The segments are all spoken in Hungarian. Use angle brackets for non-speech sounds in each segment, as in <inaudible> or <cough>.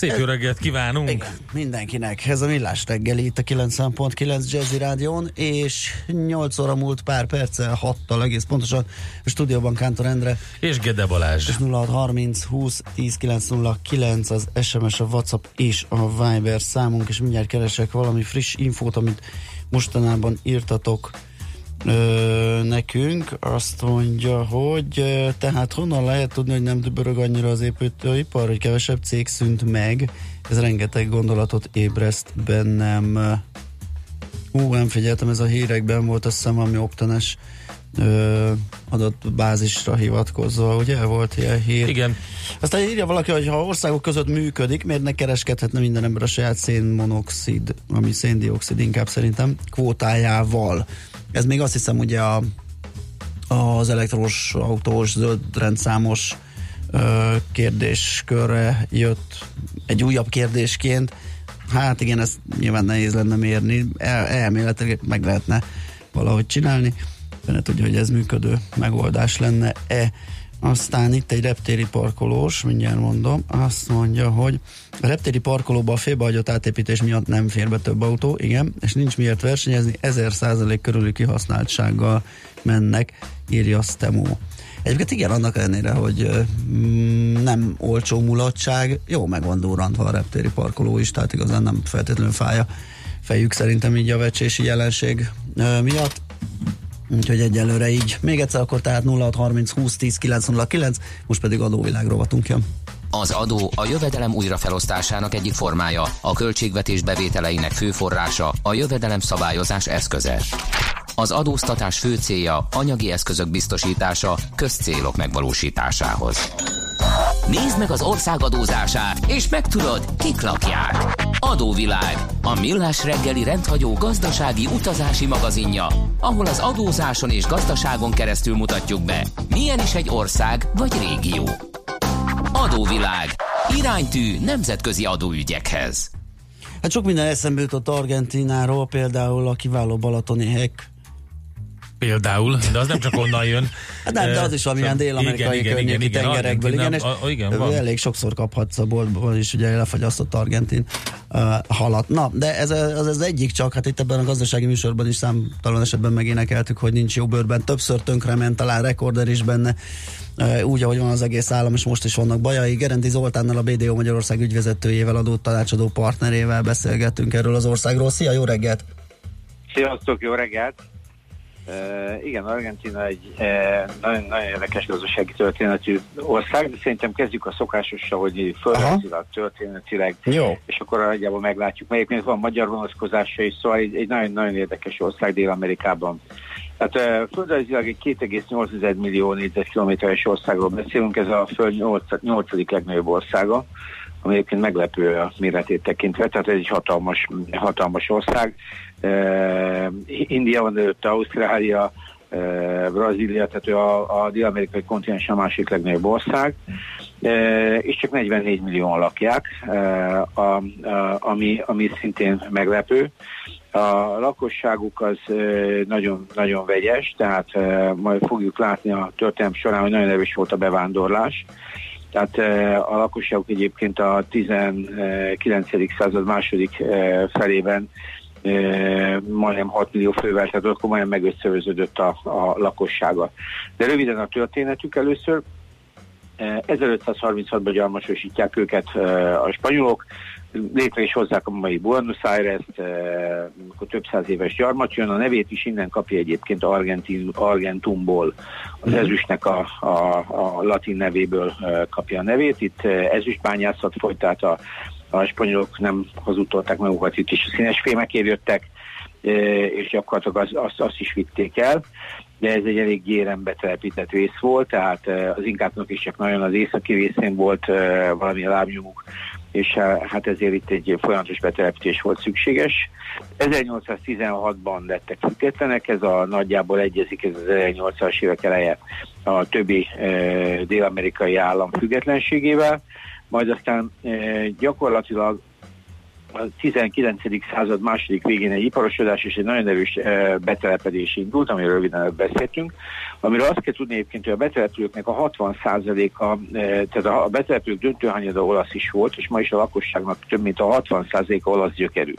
Szép jó reggelt kívánunk! Igen, mindenkinek. Ez a Millás reggeli itt a 90.9 Jazzy Rádión, és 8 óra múlt pár perccel, 6-tal egész pontosan a stúdióban Kántor Endre. És Gede Balázs. És 0630 20 10 909 az SMS, a WhatsApp és a Viber számunk, és mindjárt keresek valami friss infót, amit mostanában írtatok ö, nekünk. Azt mondja, hogy ö, tehát honnan lehet tudni, hogy nem dübörög annyira az építőipar, hogy kevesebb cég szűnt meg. Ez rengeteg gondolatot ébreszt bennem. Hú, nem figyeltem, ez a hírekben volt, azt hiszem, ami optanes ö, adatbázisra hivatkozva, ugye volt ilyen hír. Igen. Aztán írja valaki, hogy ha országok között működik, miért ne kereskedhetne minden ember a saját szénmonoxid, ami széndiokszid inkább szerintem, kvótájával. Ez még azt hiszem ugye a, az elektromos autós, zöld kérdéskörre jött egy újabb kérdésként. Hát igen, ezt nyilván nehéz lenne mérni, El, elméletileg meg lehetne valahogy csinálni. Benne tudja, hogy ez működő megoldás lenne-e. Aztán itt egy reptéri parkolós, mindjárt mondom, azt mondja, hogy a reptéri parkolóba a félbehagyott átépítés miatt nem fér be több autó, igen, és nincs miért versenyezni, 1000% körüli kihasználtsággal mennek, írja a Stemo. Egyébként igen, annak ellenére, hogy mm, nem olcsó mulatság, jó meg van durrantva a reptéri parkoló is, tehát igazán nem feltétlenül fája fejük szerintem így a vecsési jelenség miatt. Úgyhogy egyelőre így. Még egyszer akkor tehát 0630 20 10 909, most pedig adóvilág rovatunk jön. Az adó a jövedelem újrafelosztásának egyik formája, a költségvetés bevételeinek fő forrása, a jövedelem szabályozás eszköze. Az adóztatás fő célja anyagi eszközök biztosítása közcélok megvalósításához. Nézd meg az ország adózását, és megtudod, kik lakják. Adóvilág, a millás reggeli rendhagyó gazdasági utazási magazinja, ahol az adózáson és gazdaságon keresztül mutatjuk be, milyen is egy ország vagy régió. Adóvilág, iránytű nemzetközi adóügyekhez. Hát sok minden eszembe jutott Argentináról, például a kiváló balatoni hek, Például, de az nem csak onnan jön. <laughs> Hát nem, de az is valamilyen dél-amerikai igen, igen, környéki igen, tengerekből, igen, és a, a, igen, van. elég sokszor kaphatsz a boltból is, ugye lefagyasztott argentin uh, halat. Na, de ez az, az egyik csak, hát itt ebben a gazdasági műsorban is számtalan esetben megénekeltük, hogy nincs jó bőrben, többször tönkrement, talán rekorder is benne, úgy, ahogy van az egész állam, és most is vannak bajai. Gerendi Zoltánnal, a BDO Magyarország ügyvezetőjével, adó tanácsadó partnerével beszélgettünk erről az országról. Szia, jó reggelt! Sziasztok, jó reggelt! Uh, igen, Argentina egy uh, nagyon, érdekes gazdasági történetű ország, de szerintem kezdjük a szokásossal, hogy földrajzilag, történetileg, Jó. és akkor nagyjából meglátjuk. Mert egyébként van magyar vonatkozása is, szóval egy, nagyon-nagyon érdekes ország Dél-Amerikában. Tehát uh, földrajzilag egy 2,8 millió négyzetkilométeres országról beszélünk, ez a föld 8, 8. legnagyobb országa ami egyébként meglepő a méretét tekintve, tehát ez egy hatalmas, hatalmas ország. Uh, India van előtte, Ausztrália, uh, Brazília, tehát a, a dél-amerikai kontinens a másik legnagyobb ország, uh, és csak 44 millióan lakják, a, a, ami, ami szintén meglepő. A lakosságuk az nagyon, nagyon vegyes, tehát majd fogjuk látni a történelem során, hogy nagyon erős volt a bevándorlás. Tehát a lakosságuk egyébként a 19. század második felében majdnem 6 millió fővel, tehát ott komolyan megösszöröződött a, a lakossága. De röviden a történetük először. 1536-ban gyarmatosítják őket a spanyolok, létre is hozzák a mai Buenos Aires-t, akkor több száz éves gyarmat jön, a nevét is innen kapja egyébként Argentin, Argentumból, az ezüstnek a, a, a latin nevéből kapja a nevét. Itt ezüstbányászat folyt, tehát a, a spanyolok nem hazudtolták magukat, itt is a színes fémekért jöttek, és gyakorlatilag az, azt, azt is vitték el. De ez egy elég gyéren betelepített rész volt, tehát az inkáknak is csak nagyon az északi részén volt valami lábnyomuk, és hát ezért itt egy folyamatos betelepítés volt szükséges. 1816-ban lettek függetlenek, ez a nagyjából egyezik ez az 1800-as évek eleje a többi e, dél-amerikai állam függetlenségével, majd aztán e, gyakorlatilag a 19. század második végén egy iparosodás és egy nagyon erős betelepedés indult, amiről röviden beszéltünk, amiről azt kell tudni egyébként, hogy a betelepülőknek a 60%-a, eh, tehát a betelepülők döntőhányada olasz is volt, és ma is a lakosságnak több mint a 60%-a olasz gyökerű.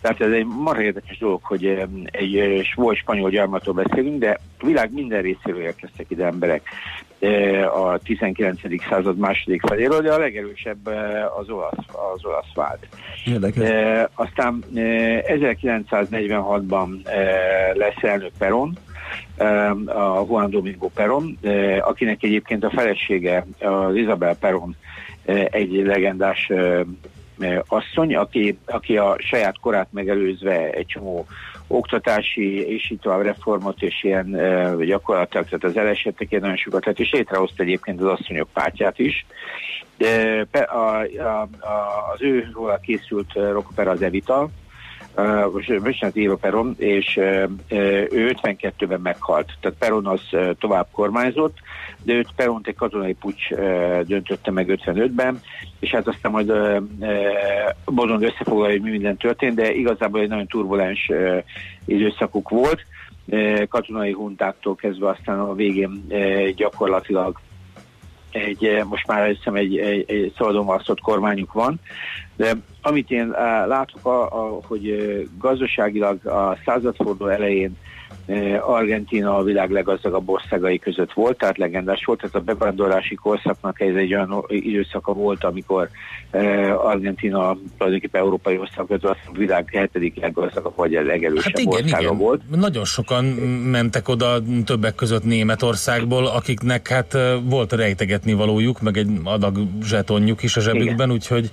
Tehát ez egy marha érdekes dolog, hogy egy volt spanyol gyarmatról beszélünk, de világ minden részéről érkeztek ide emberek a 19. század második feléről, de a legerősebb az olasz, az olasz vált. E, aztán 1946-ban lesz elnök Peron, a Juan Domingo Peron, akinek egyébként a felesége, az Isabel Peron egy legendás asszony, aki, aki a saját korát megelőzve egy csomó oktatási és így tovább reformot és ilyen gyakorlatilag, tehát az elesettek nagyon sokat tett, és létrehozta egyébként az asszonyok pártját is. A, a, a, az ő róla készült rockopera az Evita, bocsánat, Éva Peron, és ő 52-ben meghalt. Tehát Peron az tovább kormányzott, de őt Peront egy katonai pucs döntötte meg 55-ben, és hát aztán majd Bodon összefoglalja, hogy mi minden történt, de igazából egy nagyon turbulens időszakuk volt, katonai huntáktól kezdve aztán a végén gyakorlatilag egy, most már hiszem egy, egy, egy szabadon kormányuk van, de amit én látok, a, a, hogy gazdaságilag a századforduló elején Argentina a világ leggazdagabb országai között volt, tehát legendás volt, tehát a bevándorlási korszaknak ez egy olyan időszaka volt, amikor Argentina tulajdonképpen európai ország között a világ hetedik leggazdagabb, vagy a legerősebb hát igen, országa igen. volt. Nagyon sokan mentek oda többek között Németországból, akiknek hát volt rejtegetni valójuk, meg egy adag zsetonjuk is a zsebükben, igen. úgyhogy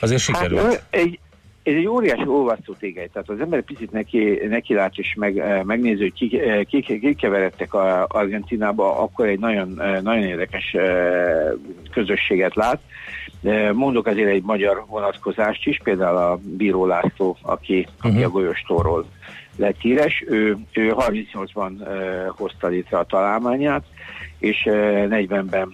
azért sikerült. Hát, egy, ez egy óriási olvasztó tégely, tehát az ember picit neki, neki lát és meg, eh, megnézi, hogy kik, eh, kik, kik keveredtek a Argentinába, akkor egy nagyon, eh, nagyon érdekes közösséget lát. Mondok azért egy magyar vonatkozást is, például a Bíró László, aki, uh-huh. aki a Golyostóról lett híres, ő, ő 38-ban hozta létre a találmányát, és 40-ben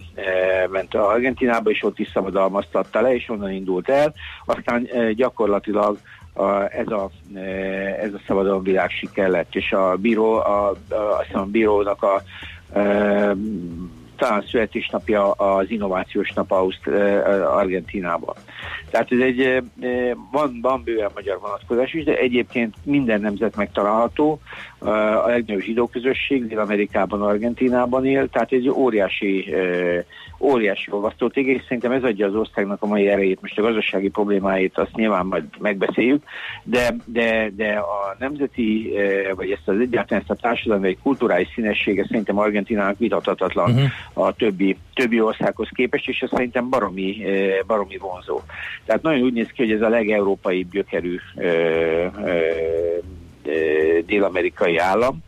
ment a Argentinába, és ott is szabadalmaztatta le, és onnan indult el. Aztán gyakorlatilag a, ez, a, ez a szabadalomvilág siker lett, és a bíró, a, a, a bírónak a, a talán születésnapja az innovációs nap Auszt, Argentinában. Tehát ez egy, van, van bőven magyar vonatkozás is, de egyébként minden nemzet megtalálható. A legnagyobb zsidó közösség Dél-Amerikában, Argentinában él, tehát egy óriási, óriási olvasztótég, és szerintem ez adja az országnak a mai erejét. Most a gazdasági problémáit azt nyilván majd megbeszéljük, de, de, de a nemzeti, vagy ezt az egyáltalán ezt a társadalmi vagy kulturális színessége szerintem Argentinának vitathatatlan uh-huh. a többi, többi országhoz képest, és ez szerintem baromi, baromi vonzó. Tehát nagyon úgy néz ki, hogy ez a legeurópai gyökerű dél-amerikai állam,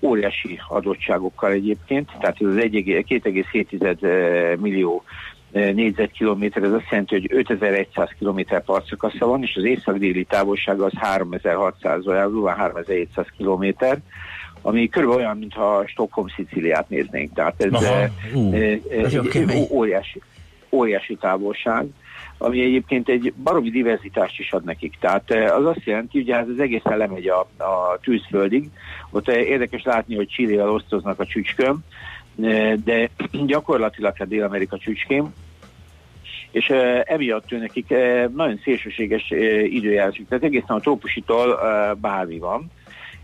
óriási adottságokkal egyébként, tehát ez az 2,7 millió négyzetkilométer, ez azt jelenti, hogy 5100 km partszakasza van, és az észak-déli távolsága az 3600, vagy 3700 kilométer, ami körülbelül olyan, mintha Stockholm Sziciliát néznénk. Tehát ez, Aha, ú, ez óriási, óriási távolság ami egyébként egy baromi diverzitást is ad nekik. Tehát az azt jelenti, hogy ez az egészen lemegy a, a tűzföldig. Ott érdekes látni, hogy Chilével osztoznak a csücskön, de <clears throat> gyakorlatilag a Dél-Amerika csücském, és emiatt ő nekik nagyon szélsőséges időjárásuk. Tehát egészen a trópusitól bármi van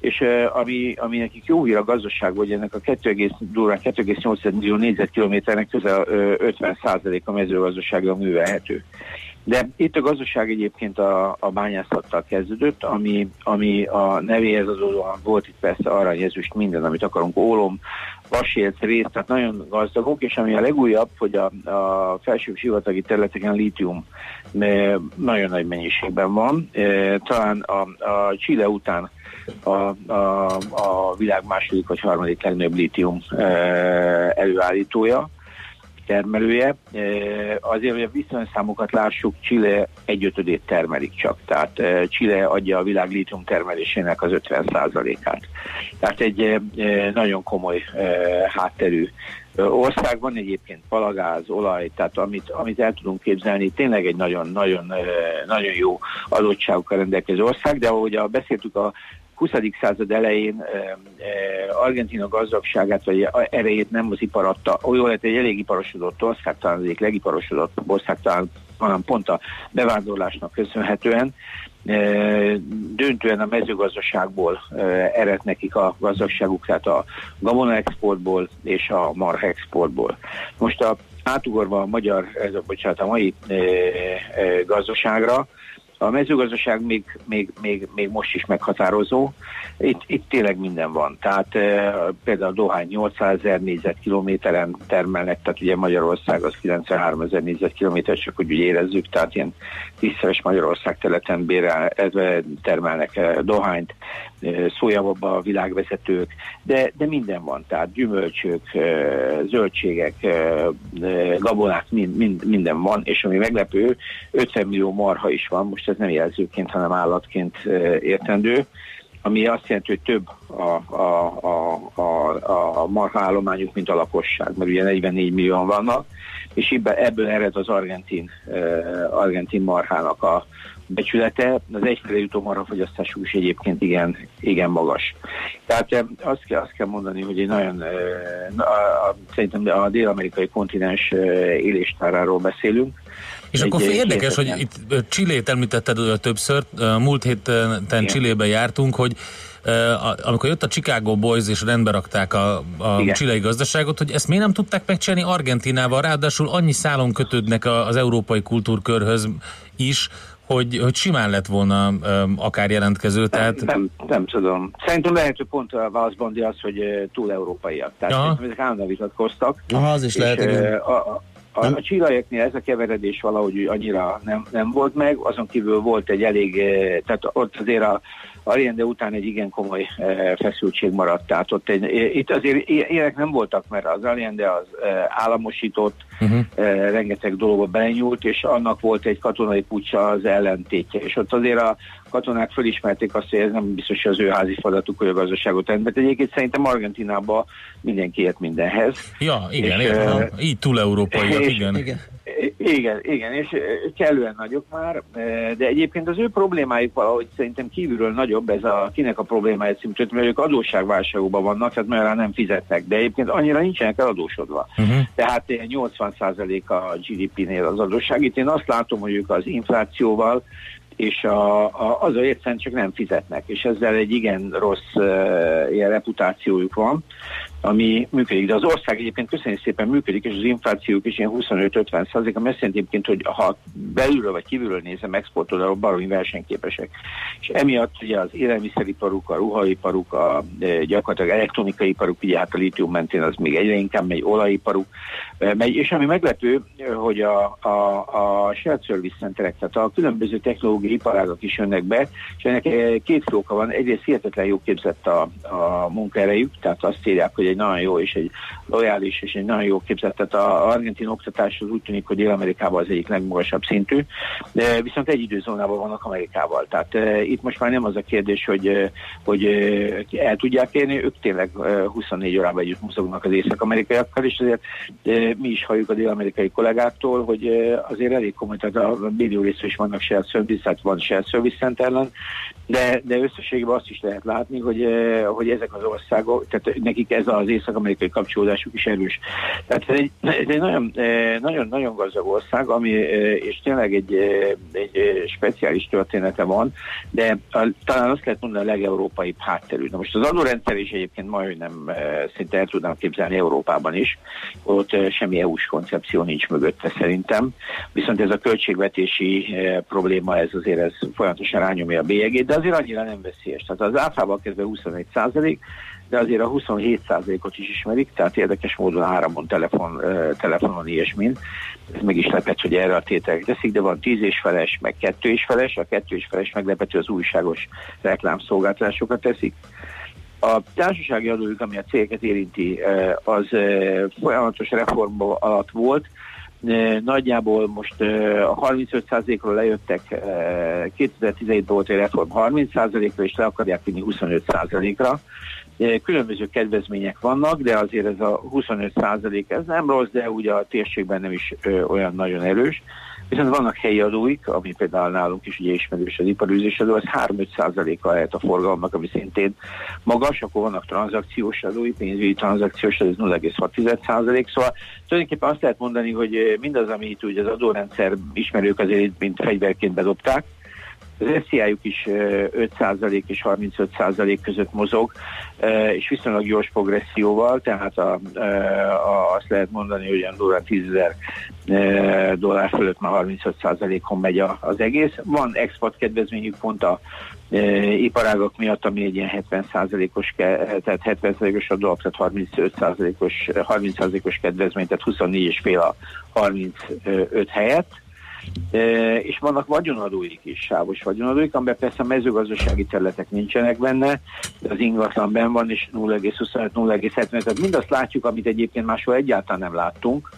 és ami, ami nekik jó hír a gazdaság, hogy ennek a 2,8 millió négyzetkilométernek közel uh, 50% a mezőgazdaságra művelhető. De itt a gazdaság egyébként a, a bányászattal kezdődött, ami, ami a nevéhez adódóan volt itt persze arany, ezüst, minden, amit akarunk, ólom, vasért, rész, tehát nagyon gazdagok, és ami a legújabb, hogy a, a felső sivatagi területeken lítium nagyon nagy mennyiségben van. Talán a, a Chile után a, a, a világ második vagy harmadik legnagyobb lítium előállítója termelője. Azért, hogy a viszonyszámokat lássuk, Chile egyötödét termelik csak. Tehát Chile adja a világ lítium termelésének az 50%-át. Tehát egy nagyon komoly hátterű ország van egyébként palagáz, olaj, tehát amit, amit el tudunk képzelni, tényleg egy nagyon, nagyon, jó adottságokkal rendelkező ország, de ahogy beszéltük a 20. század elején Argentina gazdagságát vagy erejét nem az ipar adta. Olyan lett egy elég iparosodott ország, talán az egyik legiparosodott ország, talán hanem pont a bevándorlásnak köszönhetően. Döntően a mezőgazdaságból ered nekik a gazdagságuk, tehát a gabona exportból és a marha exportból. Most a átugorva a magyar, ez a, bocsánat, a mai gazdaságra, a mezőgazdaság még, még, még, még most is meghatározó. Itt, itt tényleg minden van. Tehát e, például a Dohány 800 ezer négyzetkilométeren termelnek, tehát ugye Magyarország az 93 ezer négyzetkilométer, csak hogy úgy érezzük, tehát ilyen tízszeres Magyarország területen bérel, termelnek e, dohányt, e, szójavabba a világvezetők, de, de minden van, tehát gyümölcsök, e, zöldségek, gabonák, mind, mind, minden van, és ami meglepő, 50 millió marha is van, most ez nem jelzőként, hanem állatként értendő, ami azt jelenti, hogy több a, a, a, a, a marha állományuk, mint a lakosság, mert ugye 44 millióan vannak, és ebből ered az argentin, argentin marhának a becsülete, az egyfele jutó marhafogyasztásuk is egyébként igen, igen magas. Tehát azt kell, azt kell mondani, hogy egy nagyon, a, a, szerintem a dél-amerikai kontinens éléstáráról beszélünk, és egy akkor érdekes, hogy itt Csillét említetted többször, múlt héten Csillébe jártunk, hogy amikor jött a Chicago Boys és rendbe rakták a, a csilei gazdaságot, hogy ezt miért nem tudták megcsinálni Argentinával, ráadásul annyi szálon kötődnek az európai kultúrkörhöz is, hogy, hogy simán lett volna um, akár jelentkező, tehát... Nem, nem, nem tudom. Szerintem lehet, hogy pont a Válaszbondi az, hogy túl európaiak. Tehát ezek állandóan vitatkoztak. Aha, az is lehet, igen. A, a, a, a csillajaknél ez a keveredés valahogy annyira nem, nem volt meg, azon kívül volt egy elég, tehát ott azért a Allende után egy igen komoly e, feszültség maradt. Tehát ott egy, itt azért ilyenek nem voltak, mert az Allende az e, államosított, uh-huh. e, rengeteg dologba belenyúlt, és annak volt egy katonai pucsa az ellentétje. És ott azért a katonák felismerték azt, hogy ez nem biztos, hogy az ő házi feladatuk, hogy a gazdaságot rendbe Egyébként szerintem Argentinában mindenki ért mindenhez. Ja, igen, és, értem. így túl európaiak, igen. igen. Igen, igen, és kellően nagyok már, de egyébként az ő problémájuk valahogy szerintem kívülről nagyobb, ez a kinek a problémája szintű, mert ők adósságválságokban vannak, tehát már nem fizetnek, de egyébként annyira nincsenek eladósodva. Uh-huh. Tehát 80% a GDP-nél az adósság. Itt én azt látom, hogy ők az inflációval és a, a, az egyszerűen csak nem fizetnek, és ezzel egy igen rossz uh, ilyen reputációjuk van ami működik. De az ország egyébként köszönjük szépen működik, és az inflációk is ilyen 25-50 százalék, ami azt jelenti egyébként, hogy ha belülről vagy kívülről nézem, exportolók baromi versenyképesek. És emiatt ugye az élelmiszeriparuk, a ruhaiparuk, a e, gyakorlatilag elektronikai iparuk, ugye hát a lítium mentén az még egyre inkább megy, olajiparuk e, megy, és ami meglepő, hogy a, a, a shared service centerek, tehát a különböző technológiai iparágak is jönnek be, és ennek e, két fóka van. Egyrészt hihetetlen jó képzett a, a munkaerejük, tehát azt írják, hogy egy nagyon jó és egy lojális és egy nagyon jó képzett. Tehát a argentin oktatás az úgy tűnik, hogy Dél-Amerikában az egyik legmagasabb szintű, de viszont egy időzónában vannak Amerikával. Tehát e, itt most már nem az a kérdés, hogy, hogy el tudják érni, ők tényleg e, 24 órában együtt mozognak az észak-amerikaiakkal, és azért e, mi is halljuk a dél-amerikai kollégáktól, hogy azért elég komoly, tehát a millió részről is vannak shared service, tehát van shared service center de, de összességében azt is lehet látni, hogy, hogy ezek az országok, tehát nekik ez az észak-amerikai kapcsolódásuk is erős. Tehát ez egy, ez egy nagyon, eh, nagyon, nagyon gazdag ország, ami, eh, és tényleg egy, eh, egy speciális története van, de a, talán azt lehet mondani a legeurópaibb hátterű. Na most az adórendszer is egyébként majdnem szinte el tudnám képzelni Európában is, ott semmi EU-s koncepció nincs mögötte szerintem, viszont ez a költségvetési probléma, ez azért ez folyamatosan rányomja a bélyegét, de azért annyira nem veszélyes. Tehát az áfával kezdve 21 százalék, de azért a 27%-ot is ismerik, tehát érdekes módon áramon, telefon, telefonon ilyesmin. Ez meg is lepett, hogy erre a tételek teszik, de van 10 és feles, meg 2 és feles, a 2 és feles meglepető az újságos reklámszolgáltatásokat teszik. A társasági adójuk, ami a cégeket érinti, az folyamatos reform alatt volt, Nagyjából most a 35%-ról lejöttek, 2017-ben volt egy reform 30%-ra, és le akarják vinni 25%-ra. Különböző kedvezmények vannak, de azért ez a 25% ez nem rossz, de ugye a térségben nem is olyan nagyon erős. Viszont vannak helyi adóik, ami például nálunk is ugye ismerős az iparűzés adó, az 3-5%-a lehet a forgalomnak, ami szintén magas, akkor vannak tranzakciós adói, pénzügyi tranzakciós adó, ez 0,6%, szóval tulajdonképpen azt lehet mondani, hogy mindaz, amit ugye az adórendszer ismerők azért mint fegyverként bedobták, az SZIA-juk is 5% és 35% között mozog, és viszonylag gyors progresszióval, tehát a, a, azt lehet mondani, hogy olyan durván 10 ezer dollár fölött már 35%-on megy az egész. Van export kedvezményük pont a iparágok miatt, ami egy ilyen 70%-os, tehát 70%-os a dolog, tehát 35%-os, 30%-os kedvezmény, tehát 24,5 a 35 helyett és vannak vagyonadóik is, sávos vagyonadóik, amiben persze a mezőgazdasági területek nincsenek benne, de az ingatlan benn van, és 0,25-0,75, tehát mindazt látjuk, amit egyébként máshol egyáltalán nem láttunk.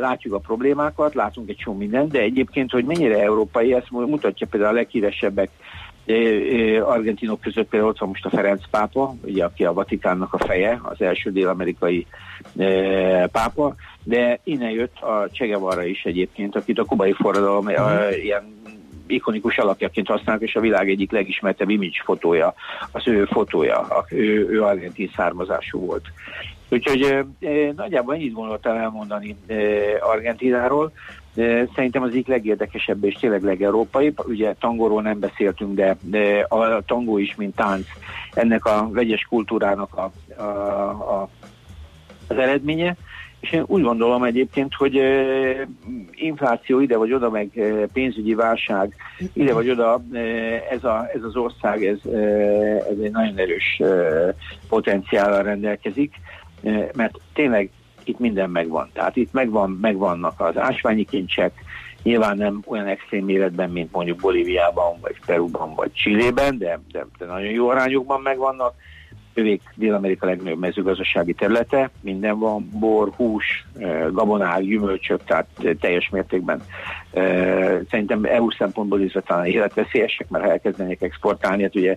Látjuk a problémákat, látunk egy csomó mindent, de egyébként, hogy mennyire európai, ezt mutatja például a leghíresebbek argentinok között például ott van most a Ferenc pápa, ugye, aki a Vatikánnak a feje, az első dél-amerikai pápa, de innen jött a Csegevara is egyébként, akit a kubai forradalom uh-huh. ilyen ikonikus alakjaként használnak, és a világ egyik legismertebb image fotója, az ő fotója, ő, ő argentin származású volt. Úgyhogy e, nagyjából ennyit gondoltam elmondani e, Argentináról. Szerintem az egyik legérdekesebb és tényleg legeurópai. Ugye tangóról nem beszéltünk, de a tangó is, mint tánc, ennek a vegyes kultúrának a, a, a, az eredménye. És én úgy gondolom egyébként, hogy infláció ide vagy oda, meg pénzügyi válság ide vagy oda, ez, a, ez az ország, ez, ez egy nagyon erős potenciállal rendelkezik, mert tényleg itt minden megvan. Tehát itt megvan, megvannak az ásványi kincsek, nyilván nem olyan extrém méretben, mint mondjuk Bolíviában, vagy Peruban, vagy Csillében, de, de, de nagyon jó arányokban megvannak övék Dél-Amerika legnagyobb mezőgazdasági területe, minden van, bor, hús, gabonák, gyümölcsök, tehát teljes mértékben szerintem EU szempontból is talán életveszélyesek, mert ha elkezdenék exportálni, hát ugye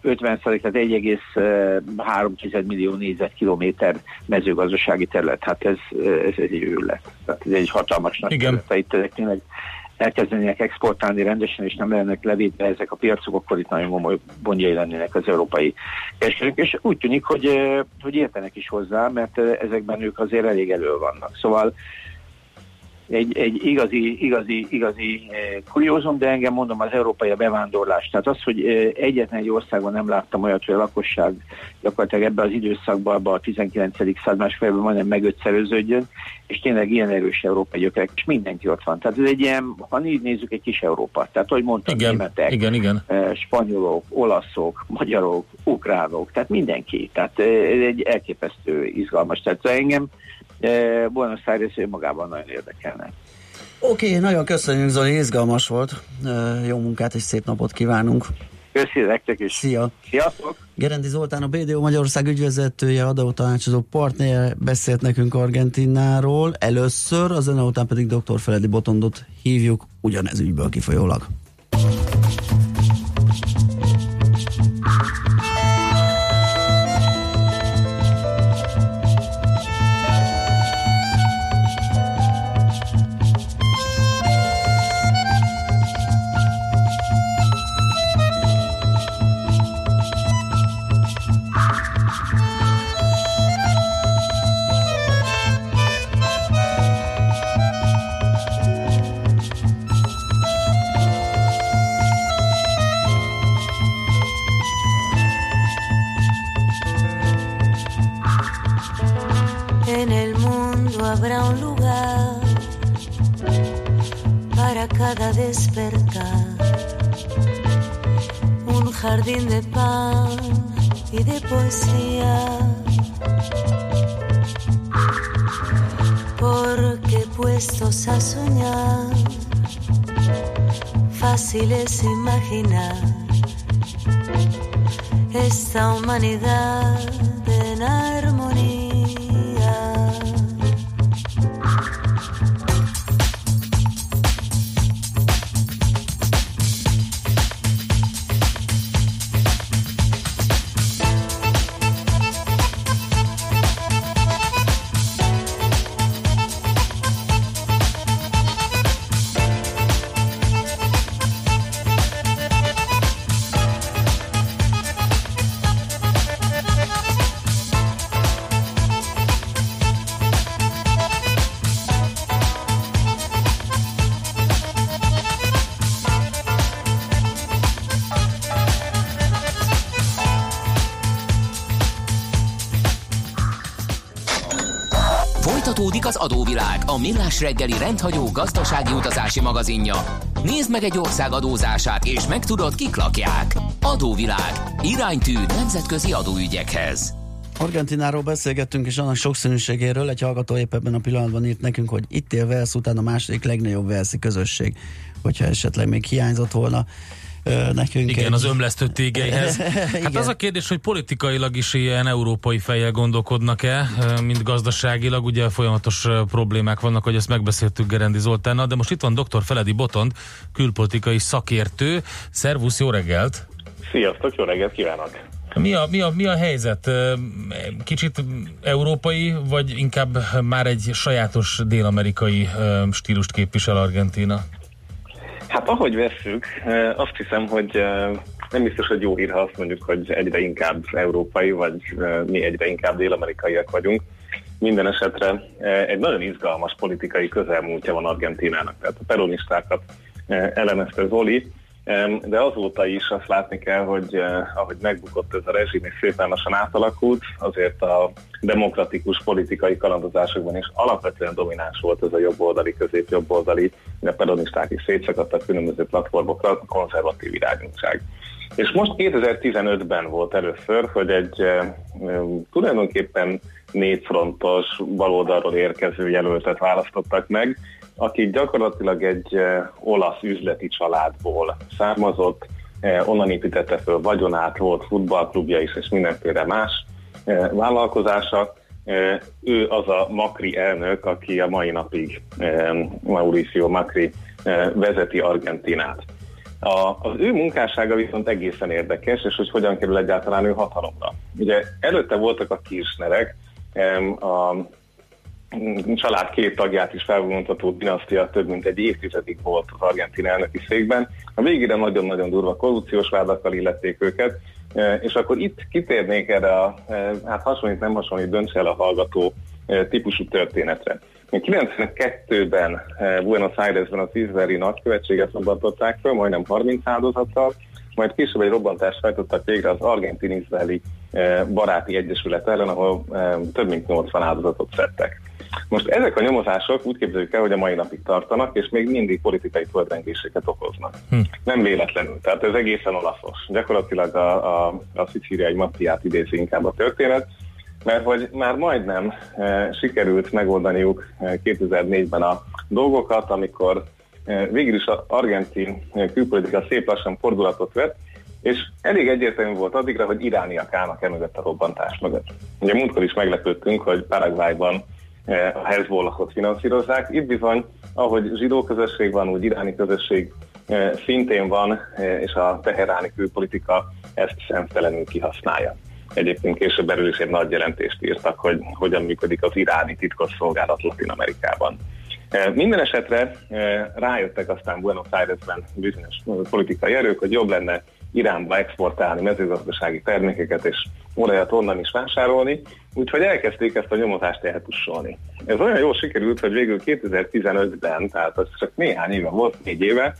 50 tehát 1,3 millió négyzetkilométer mezőgazdasági terület, hát ez, ez egy őrület. Tehát ez egy hatalmas nagy Igen. terület. Itt tényleg elkezdenének exportálni rendesen, és nem lennek levédve ezek a piacok, akkor itt nagyon komoly bondjai lennének az európai kereskedők, és úgy tűnik, hogy, hogy értenek is hozzá, mert ezekben ők azért elég elő vannak. Szóval egy, egy igazi, igazi, igazi eh, kuriózum, de engem mondom az európai a bevándorlás. Tehát az, hogy eh, egyetlen egy országban nem láttam olyat, hogy a lakosság gyakorlatilag ebben az időszakban, abban a 19. század másfélben majdnem megötszeröződjön, és tényleg ilyen erős európai gyökerek, és mindenki ott van. Tehát ez egy ilyen, ha így nézzük, egy kis Európa. Tehát, hogy mondtam, igen, németek, igen, igen. Eh, spanyolok, olaszok, magyarok, ukránok, tehát mindenki. Tehát ez egy elképesztő izgalmas. Tehát engem Buenos Aires önmagában nagyon érdekelne. Oké, okay, nagyon köszönjük Zoli, izgalmas volt. Jó munkát és szép napot kívánunk. Köszönjük nektek is. Szia. Sziasztok. Gerendi Zoltán, a BDO Magyarország ügyvezetője, adótanácsadó partner beszélt nekünk Argentináról először, a zene után pedig dr. Feledi Botondot hívjuk ugyanez ügyből kifolyólag. haga despertar. Un jardín de pan y de poesía. Porque puestos a soñar, fácil es imaginar esta humanidad en armonía. A millás reggeli rendhagyó gazdasági utazási magazinja. Nézd meg egy ország adózását, és megtudod, kik lakják. Adóvilág. Iránytű nemzetközi adóügyekhez. Argentináról beszélgettünk, és annak sokszínűségéről egy hallgató épp ebben a pillanatban írt nekünk, hogy itt él Velsz után a második legnagyobb Velszi közösség, hogyha esetleg még hiányzott volna nekünk. Igen, egy... az ömlesztő tégeihez. <laughs> Hát az a kérdés, hogy politikailag is ilyen európai fejjel gondolkodnak-e, mint gazdaságilag, ugye folyamatos problémák vannak, hogy ezt megbeszéltük Gerendi Zoltánnal, de most itt van dr. Feledi Botond, külpolitikai szakértő. Szervusz, jó reggelt! Sziasztok, jó reggelt kívánok! Mi a, mi, a, mi a helyzet? Kicsit európai, vagy inkább már egy sajátos dél-amerikai stílust képvisel Argentína? Hát ahogy vesszük, azt hiszem, hogy nem biztos, hogy jó hír, ha azt mondjuk, hogy egyre inkább európai, vagy mi egyre inkább dél-amerikaiak vagyunk. Minden esetre egy nagyon izgalmas politikai közelmúltja van Argentinának. Tehát a peronistákat elemezte Zoli, de azóta is azt látni kell, hogy eh, ahogy megbukott ez a rezsim és szépen lassan átalakult, azért a demokratikus politikai kalandozásokban is alapvetően domináns volt ez a jobboldali, közép-jobboldali, de peronisták is szétszakadtak különböző platformokra, konzervatív irányultság. És most 2015-ben volt először, hogy egy e, tulajdonképpen négyfrontos baloldalról érkező jelöltet választottak meg, aki gyakorlatilag egy eh, olasz üzleti családból származott, eh, onnan építette föl vagyonát, volt futballklubja is, és mindenféle más eh, vállalkozása. Ő az a Macri elnök, aki a mai napig Mauricio Macri vezeti Argentinát. A, az ő munkássága viszont egészen érdekes, és hogy hogyan kerül egyáltalán ő hatalomra. Ugye előtte voltak a Kirchnerek, a család két tagját is felvonultató dinasztia több mint egy évtizedig volt az argentin elnöki székben. A végére nagyon-nagyon durva korrupciós vádakkal illették őket, e, és akkor itt kitérnék erre a, e, hát hasonlít, nem hasonlít, döntse el a hallgató e, típusú történetre. 92-ben Buenos Airesben az izraeli nagykövetséget szabadították föl, majdnem 30 áldozattal, majd később egy robbantást fejtottak végre az argentin-izraeli baráti egyesület ellen, ahol több mint 80 áldozatot szedtek. Most ezek a nyomozások úgy képzeljük el, hogy a mai napig tartanak, és még mindig politikai földrengéseket okoznak. Hm. Nem véletlenül. Tehát ez egészen olaszos. Gyakorlatilag a, a, a szicíliai maffiát idézi inkább a történet, mert hogy már majdnem e, sikerült megoldaniuk 2004-ben a dolgokat, amikor e, végül is az argentin külpolitika szép lassan fordulatot vett, és elég egyértelmű volt addigra, hogy irániak állnak emögött a robbantás mögött. Ugye múltkor is meglepődtünk, hogy Paraguayban E, a Hezbollahot finanszírozzák. Itt bizony, ahogy zsidó közösség van, úgy iráni közösség e, szintén van, e, és a teheráni külpolitika ezt szemtelenül kihasználja. Egyébként később erről is egy nagy jelentést írtak, hogy hogyan működik az iráni titkosszolgálat Latin Amerikában. Minden esetre rájöttek aztán Buenos Airesben bizonyos politikai erők, hogy jobb lenne Iránba exportálni mezőgazdasági termékeket és olajat onnan is vásárolni, úgyhogy elkezdték ezt a nyomozást eltussolni. Ez olyan jól sikerült, hogy végül 2015-ben, tehát az csak néhány éve volt, négy éve,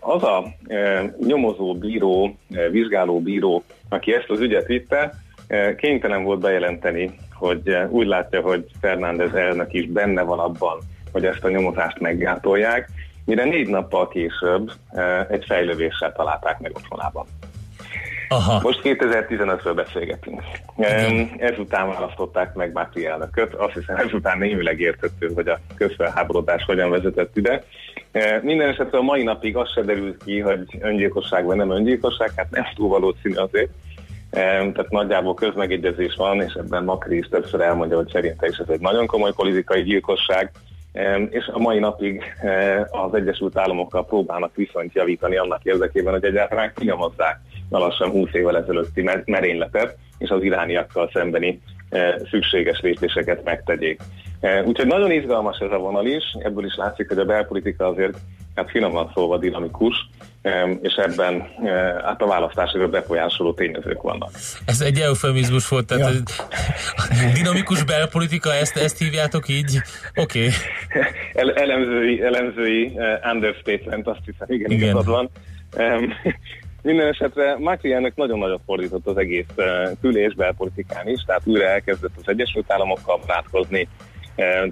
az a e, nyomozó bíró, e, vizsgáló bíró, aki ezt az ügyet vitte, e, kénytelen volt bejelenteni, hogy e, úgy látja, hogy Fernández elnök is benne van abban, hogy ezt a nyomozást meggátolják, mire négy nappal később e, egy fejlővéssel találták meg otthonában. Aha. Most 2015-ről beszélgetünk. Igen. Ezután választották meg Máté elnököt, azt hiszem ezután némileg értető, hogy a közfelháborodás hogyan vezetett ide. Minden esetre a mai napig az se derült ki, hogy öngyilkosság vagy nem öngyilkosság, hát nem túl valószínű azért. tehát nagyjából közmegegyezés van, és ebben Makri is többször elmondja, hogy szerinte is ez egy nagyon komoly politikai gyilkosság, és a mai napig az Egyesült Államokkal próbálnak viszonyt javítani annak érdekében, hogy egyáltalán kinyomozzák a lassan 20 évvel ezelőtti merényletet, és az irániakkal szembeni szükséges lépéseket megtegyék. Úgyhogy nagyon izgalmas ez a vonal is, ebből is látszik, hogy a belpolitika azért hát finoman szólva dinamikus, és ebben hát a választásokra befolyásoló tényezők vannak. Ez egy eufemizmus volt, tehát ja. dinamikus belpolitika, ezt, ezt hívjátok így? Oké. Okay. El, elemzői, elemzői understatement, azt hiszem, igen, igen. igazad van. Minden esetre Macri ennek nagyon nagyot fordított az egész kül- és belpolitikán is, tehát újra elkezdett az Egyesült Államokkal barátkozni.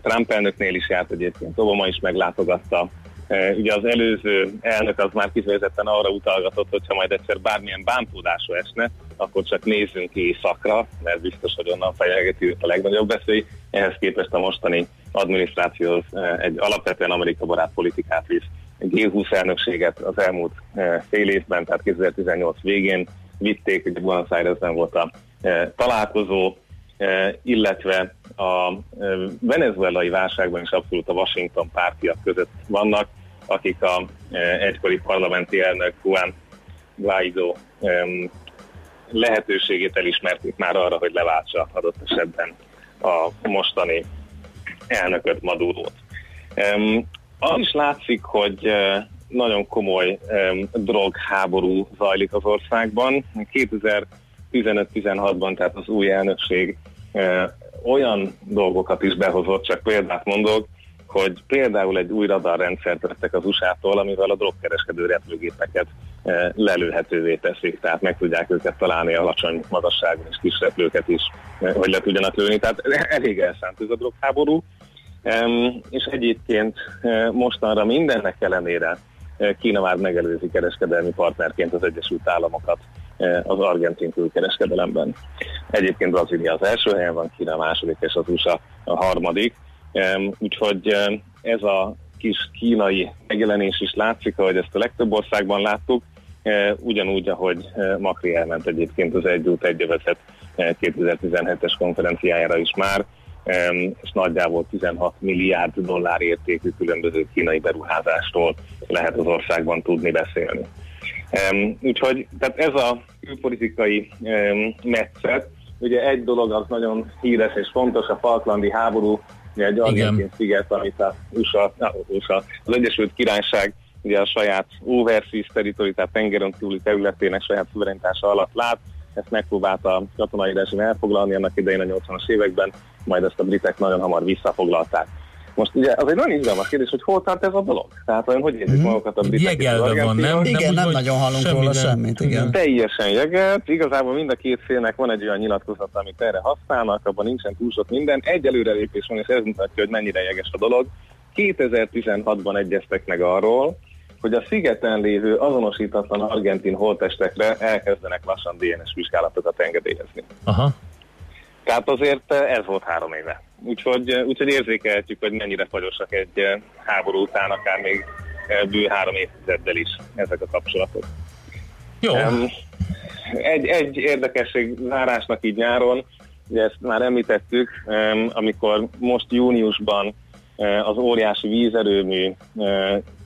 Trump elnöknél is járt egyébként, Obama is meglátogatta. Ugye az előző elnök az már kifejezetten arra utalgatott, hogyha majd egyszer bármilyen bántódásra esne, akkor csak nézzünk északra, mert biztos, hogy onnan fejegeti a legnagyobb veszély. Ehhez képest a mostani adminisztráció egy alapvetően Amerika barát politikát visz. G20 elnökséget az elmúlt eh, fél évben, tehát 2018 végén vitték, ugye Buenos Airesben volt a találkozó, illetve a venezuelai válságban is abszolút a Washington pártiak között vannak, akik a egykori parlamenti elnök Juan Guaido lehetőségét elismerték már arra, hogy leváltsa adott esetben a mostani elnököt Madurót. Az is látszik, hogy nagyon komoly drogháború zajlik az országban. 2015-16-ban, tehát az új elnökség olyan dolgokat is behozott, csak példát mondok, hogy például egy új radarrendszert vettek az USA-tól, amivel a drogkereskedő repülőgépeket eh, lelőhetővé teszik, tehát meg tudják őket találni alacsony magasságon és kis repülőket is, hogy le tudjanak lőni. Tehát elég elszánt ez a drogháború és egyébként e, mostanra mindennek ellenére e, Kína már megelőzi kereskedelmi partnerként az Egyesült Államokat e, az argentin külkereskedelemben. Egyébként Brazília az első helyen van, Kína a második, és az USA a harmadik. Úgyhogy ez a kis kínai megjelenés is látszik, ahogy ezt a legtöbb országban láttuk, ugyanúgy, ahogy Makri elment egyébként az Egy út egy 2017-es konferenciájára is már, és nagyjából 16 milliárd dollár értékű különböző kínai beruházástól lehet az országban tudni beszélni. Úgyhogy tehát ez a külpolitikai metszet, ugye egy dolog az nagyon híres és fontos, a Falklandi háború, ugye egy argentin sziget, amit a USA, USA, az Egyesült Királyság ugye a saját overseas territory, tehát tengeren túli területének saját szuverenitása alatt lát, ezt megpróbálta a katonai rezsim elfoglalni annak idején a 80-as években, majd ezt a britek nagyon hamar visszafoglalták. Most ugye az egy nagyon izgalmas kérdés, hogy hol tart ez a dolog? Tehát olyan, hogy érzik mm-hmm. magukat a britek? Jegelve van, nem? Igen, nem, nem nagyon hallunk semmi róla semmit, igen. Teljesen jegelt, igazából mind a két félnek van egy olyan nyilatkozat, amit erre használnak, abban nincsen túl sok minden. Egy előrelépés van, és ez mutatja, hogy mennyire jeges a dolog. 2016-ban egyeztek meg arról, hogy a szigeten lévő azonosítatlan argentin holtestekre elkezdenek lassan DNS vizsgálatokat engedélyezni. Aha. Tehát azért ez volt három éve. Úgyhogy, úgyhogy érzékelhetjük, hogy mennyire fagyosak egy háború után, akár még bő három évtizeddel is ezek a kapcsolatok. Jó. Egy, egy érdekesség zárásnak így nyáron, ugye ezt már említettük, amikor most júniusban az óriási vízerőmű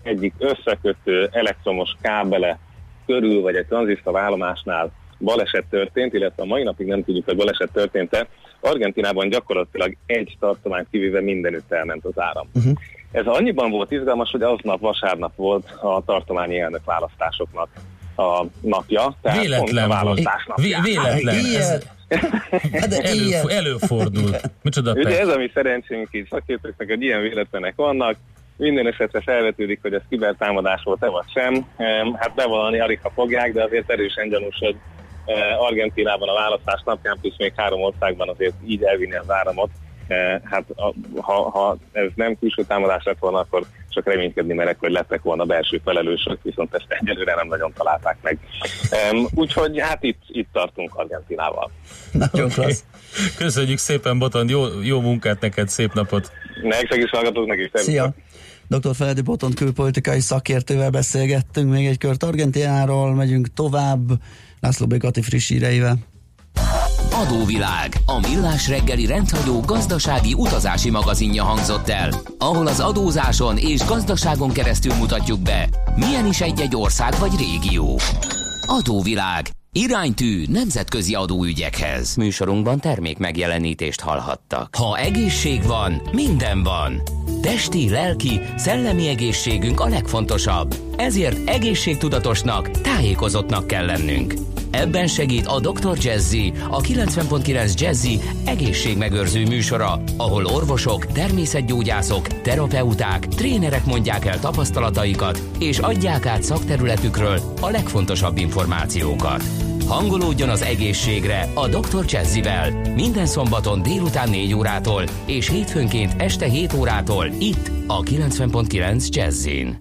egyik összekötő elektromos kábele körül, vagy egy tranzisztor állomásnál baleset történt, illetve a mai napig nem tudjuk, hogy baleset történt-e. Argentinában gyakorlatilag egy tartomány kivéve mindenütt elment az áram. Uh-huh. Ez annyiban volt izgalmas, hogy aznap vasárnap volt a tartományi elnök választásoknak a napja. Tehát véletlen a választás napja. Véletlen. Ez, hát elő, előfordul. Micsoda Ugye ez a mi szerencsénk így szakértőknek, hogy ilyen véletlenek vannak. Minden esetre felvetődik, hogy ez kibertámadás volt-e vagy sem. Hát bevallani alig ha fogják, de azért erősen gyanús, hogy Argentinában a választás napján, plusz még három országban azért így elvinni az áramot. Eh, hát ha, ha ez nem külső támadás lett volna, akkor csak reménykedni merek, hogy lettek volna belső felelősök, viszont ezt egyelőre nem nagyon találták meg. Úgyhogy hát itt, itt tartunk Argentinával. Nagyon okay. klassz. Köszönjük szépen, Botond, jó, jó munkát neked, szép napot! Nektek is hallgatóknak is. Szia! Dr. Feledi Botond külpolitikai szakértővel beszélgettünk még egy kört Argentináról, megyünk tovább László Békati friss híreivel. Adóvilág, a millás reggeli rendhagyó gazdasági utazási magazinja hangzott el, ahol az adózáson és gazdaságon keresztül mutatjuk be, milyen is egy-egy ország vagy régió. Adóvilág, Iránytű nemzetközi adóügyekhez. Műsorunkban termék megjelenítést hallhattak. Ha egészség van, minden van. Testi, lelki, szellemi egészségünk a legfontosabb. Ezért egészségtudatosnak, tájékozottnak kell lennünk. Ebben segít a Dr. Jazzy, a 90.9 Jazzy egészségmegőrző műsora, ahol orvosok, természetgyógyászok, terapeuták, trénerek mondják el tapasztalataikat, és adják át szakterületükről a legfontosabb információkat. Hangolódjon az egészségre a Dr. Jazzy-vel minden szombaton délután 4 órától és hétfőnként este 7 órától itt a 90.9 Jazzin.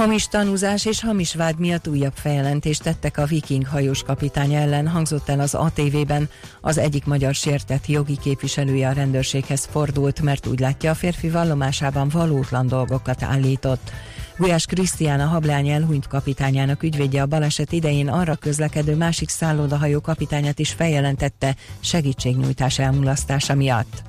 Hamis tanúzás és hamis vád miatt újabb feljelentést tettek a Viking hajós kapitány ellen, hangzott el az ATV-ben. Az egyik magyar sértett jogi képviselője a rendőrséghez fordult, mert úgy látja a férfi vallomásában valótlan dolgokat állított. Gulyás Krisztián a hablány elhunyt kapitányának ügyvédje a baleset idején arra közlekedő másik szállodahajó kapitányát is feljelentette segítségnyújtás elmulasztása miatt.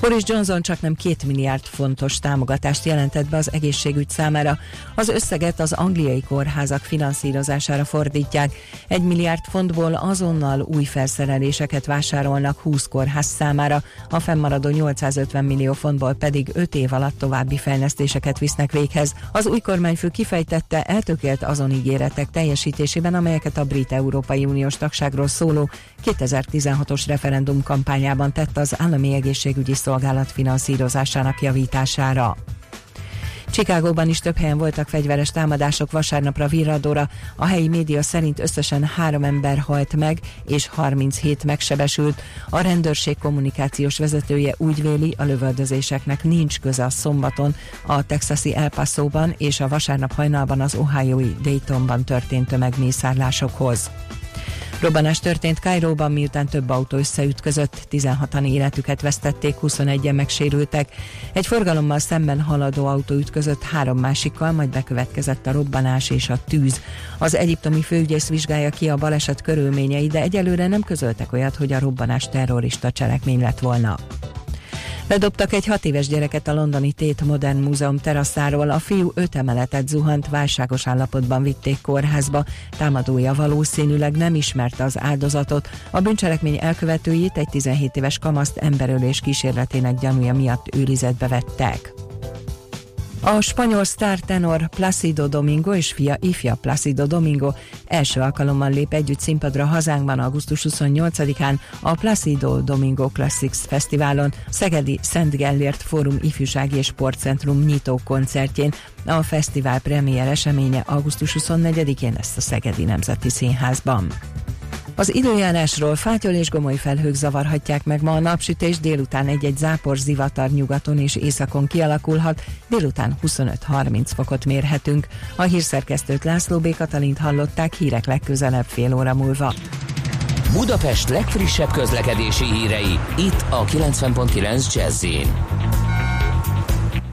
Boris Johnson csak nem két milliárd fontos támogatást jelentett be az egészségügy számára. Az összeget az angliai kórházak finanszírozására fordítják. Egy milliárd fontból azonnal új felszereléseket vásárolnak 20 kórház számára, a fennmaradó 850 millió fontból pedig 5 év alatt további fejlesztéseket visznek véghez. Az új kormányfő kifejtette, eltökélt azon ígéretek teljesítésében, amelyeket a brit Európai Uniós tagságról szóló 2016-os referendum kampányában tett az állami egészségügyi szolgálat finanszírozásának javítására. Csikágóban is több helyen voltak fegyveres támadások vasárnapra virradóra. A helyi média szerint összesen három ember halt meg, és 37 megsebesült. A rendőrség kommunikációs vezetője úgy véli, a lövöldözéseknek nincs köze a szombaton a texasi El Paso-ban és a vasárnap hajnalban az Ohioi Daytonban történt tömegmészárlásokhoz. Robbanás történt Kairóban, miután több autó összeütközött, 16-an életüket vesztették, 21-en megsérültek. Egy forgalommal szemben haladó autó ütközött három másikkal, majd bekövetkezett a robbanás és a tűz. Az egyiptomi főügyész vizsgálja ki a baleset körülményei, de egyelőre nem közöltek olyat, hogy a robbanás terrorista cselekmény lett volna. Ledobtak egy hat éves gyereket a londoni Tét Modern Múzeum teraszáról. A fiú öt emeletet zuhant, válságos állapotban vitték kórházba. Támadója valószínűleg nem ismerte az áldozatot. A bűncselekmény elkövetőjét egy 17 éves kamaszt emberölés kísérletének gyanúja miatt őrizetbe vettek. A spanyol tenor Placido Domingo és fia ifja Placido Domingo első alkalommal lép együtt színpadra hazánkban augusztus 28-án a Placido Domingo Classics Fesztiválon, Szegedi Szent Gellért Fórum Ifjúsági és Sportcentrum nyitó koncertjén. A fesztivál premier eseménye augusztus 24-én lesz a Szegedi Nemzeti Színházban. Az időjárásról fátyol és gomoly felhők zavarhatják meg ma a napsütés, délután egy-egy zápor zivatar nyugaton és északon kialakulhat, délután 25-30 fokot mérhetünk. A hírszerkesztőt László B. Katalint hallották hírek legközelebb fél óra múlva. Budapest legfrissebb közlekedési hírei, itt a 90.9 jazz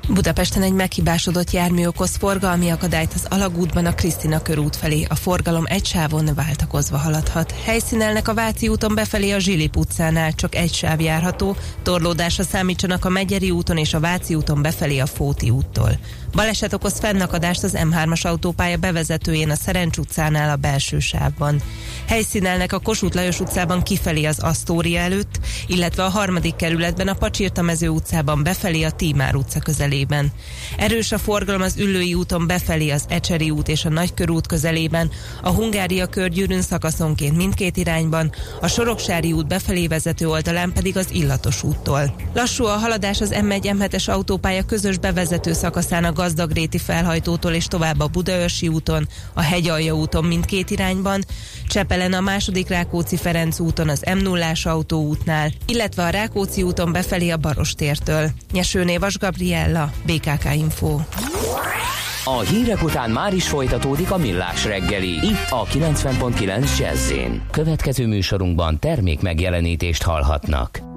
Budapesten egy meghibásodott jármű okoz forgalmi akadályt az Alagútban a Krisztina körút felé. A forgalom egy sávon váltakozva haladhat. Helyszínelnek a Váci úton befelé a Zsilip utcánál, csak egy sáv járható. Torlódásra számítsanak a Megyeri úton és a Váci úton befelé a Fóti úttól. Baleset okoz fennakadást az M3-as autópálya bevezetőjén a Szerencs utcánál a belső sávban. Helyszínelnek a Kossuth Lajos utcában kifelé az Asztória előtt, illetve a harmadik kerületben a Pacsirtamező utcában befelé a Tímár utca közelében. Erős a forgalom az Üllői úton befelé az Ecseri út és a Nagykörút közelében, a Hungária körgyűrűn szakaszonként mindkét irányban, a Soroksári út befelé vezető oldalán pedig az Illatos úttól. Lassú a haladás az M1-M7-es autópálya közös bevezető szakaszán a Gazdagréti felhajtótól és tovább a Budaörsi úton, a Hegyalja úton mindkét irányban, Csepelen a második Rákóczi-Ferenc úton az m 0 autóútnál, illetve a Rákóczi úton befelé a Barostértől. Nyesőné Vas Gabriella, BKK Info. A hírek után már is folytatódik a millás reggeli, itt a 90.9 jazz Következő műsorunkban termék megjelenítést hallhatnak.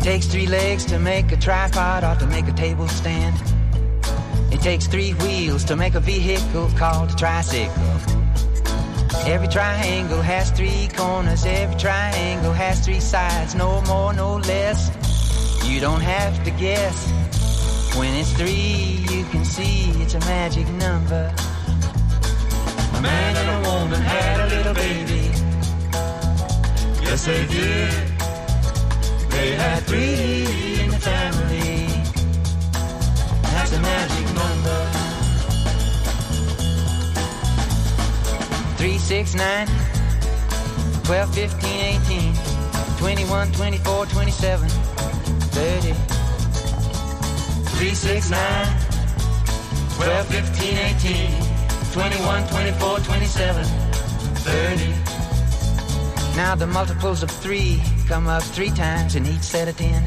It takes three legs to make a tripod or to make a table stand. It takes three wheels to make a vehicle called a tricycle. Every triangle has three corners, every triangle has three sides, no more, no less. You don't have to guess. When it's three, you can see it's a magic number. A man and a woman had a little baby. Yes, they did. They had three in the family. That's a magic number. Three, six, nine, 12, 15, 18, 21, 24, 27, 30. 3, 6, 9, 12, 15, 18, 21, 24, 27, 30. Now the multiples of 3 come up 3 times in each set of 10.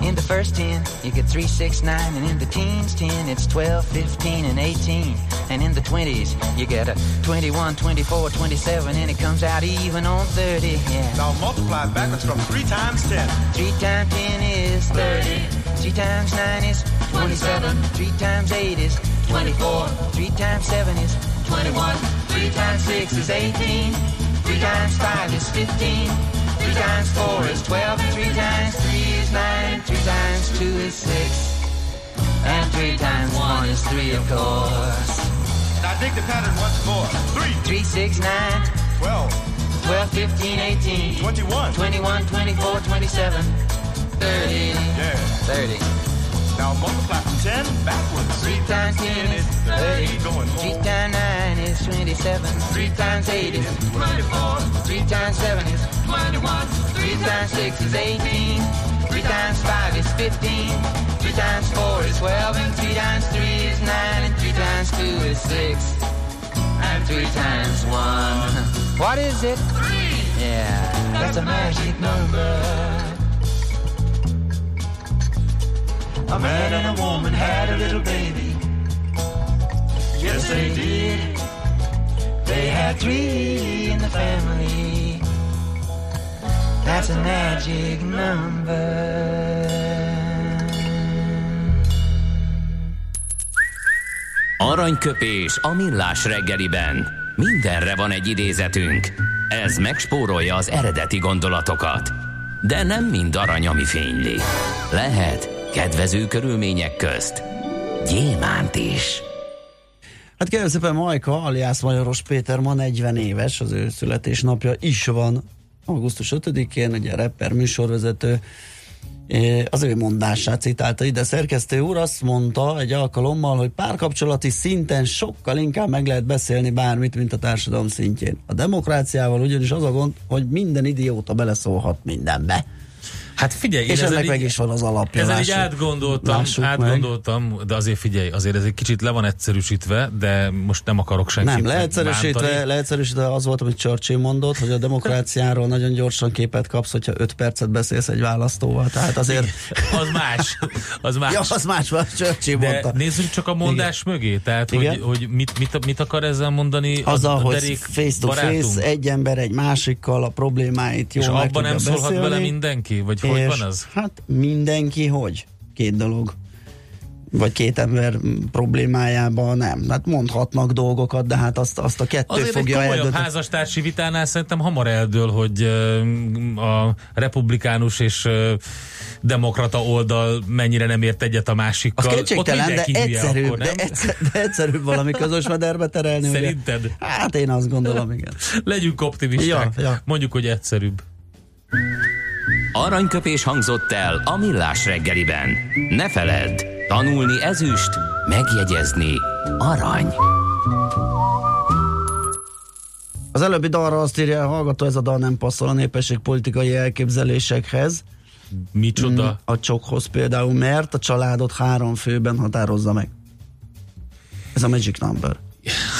In the first 10, you get three, six, nine, and in the teens 10, it's 12, 15, and 18. And in the 20s, you get a 21, 24, 27, and it comes out even on 30. Yeah. Now multiply backwards from 3 times 10. 3 times 10 is 30. 3 times 9 is 27. 3 times 8 is 24. 3 times 7 is 21. 3 times 6 is 18. 3 times 5 is 15. Three times four is twelve, and three times three is nine, three times two is six, and three times one is three, of course. Now dig the pattern once more. Three. Three, six, nine. Twelve. Twelve, fifteen, eighteen. Twenty-one. Twenty-one, twenty-four, twenty-seven. Thirty. Yeah. Thirty. Now multiply from ten backwards. Three times ten is thirty. Going. Three times nine is twenty-seven. Three times eight is twenty-four. Three times seven is 21. 3 times 6 is 18. 3 times 5 is 15. 3 times 4 is 12. And 3 times 3 is 9. And 3 times 2 is 6. And 3 times 1. What is it? 3. Yeah, that's a magic number. A man and a woman had a little baby. Yes, they did. They had three in the family. That's a magic number. Aranyköpés a millás reggeliben. Mindenre van egy idézetünk. Ez megspórolja az eredeti gondolatokat. De nem mind arany, ami fényli. Lehet Kedvező körülmények közt gyémánt is. Hát kérem szépen Majka, alias Majoros Péter ma 40 éves, az ő születésnapja is van augusztus 5-én, ugye rapper műsorvezető, az ő mondását citálta ide szerkesztő úr, azt mondta egy alkalommal, hogy párkapcsolati szinten sokkal inkább meg lehet beszélni bármit, mint a társadalom szintjén. A demokráciával ugyanis az a gond, hogy minden idióta beleszólhat mindenbe. Hát figyelj, és ennek meg is van az alapja. Ezen így átgondoltam, átgondoltam, meg. de azért figyelj, azért ez egy kicsit le van egyszerűsítve, de most nem akarok senkit Nem, leegyszerűsítve, leegyszerűsítve az volt, amit Churchill mondott, hogy a demokráciáról nagyon gyorsan képet kapsz, hogyha 5 percet beszélsz egy választóval. Tehát azért... az más. Az <laughs> más. Ja, az más, más Churchill de mondta. nézzük csak a mondás Igen. mögé. Tehát, Igen. hogy, hogy mit, mit, mit, akar ezzel mondani az a, hogy face to barátunk? face, egy ember egy másikkal a problémáit jól És abban nem szólhat bele mindenki? Vagy hogy van az? Hát mindenki hogy? Két dolog vagy két ember problémájában nem. Hát mondhatnak dolgokat, de hát azt, azt a kettő Azért fogja egy komolyabb házastársi vitánál szerintem hamar eldől, hogy a republikánus és demokrata oldal mennyire nem ért egyet a másikkal. Az kétségtelen, de egyszerűbb, akkor, de, egyszer, de egyszerűbb valami közös mederbe terelni. Szerinted? Ugye? Hát én azt gondolom, igen. Legyünk optimisták. Ja, ja. Mondjuk, hogy egyszerűbb. Aranyköpés hangzott el a millás reggeliben. Ne feledd, tanulni ezüst, megjegyezni arany. Az előbbi dalra azt írja, hallgató, ez a dal nem passzol a népességpolitikai elképzelésekhez. Micsoda? Mm, a csokhoz például, mert a családot három főben határozza meg. Ez a magic number.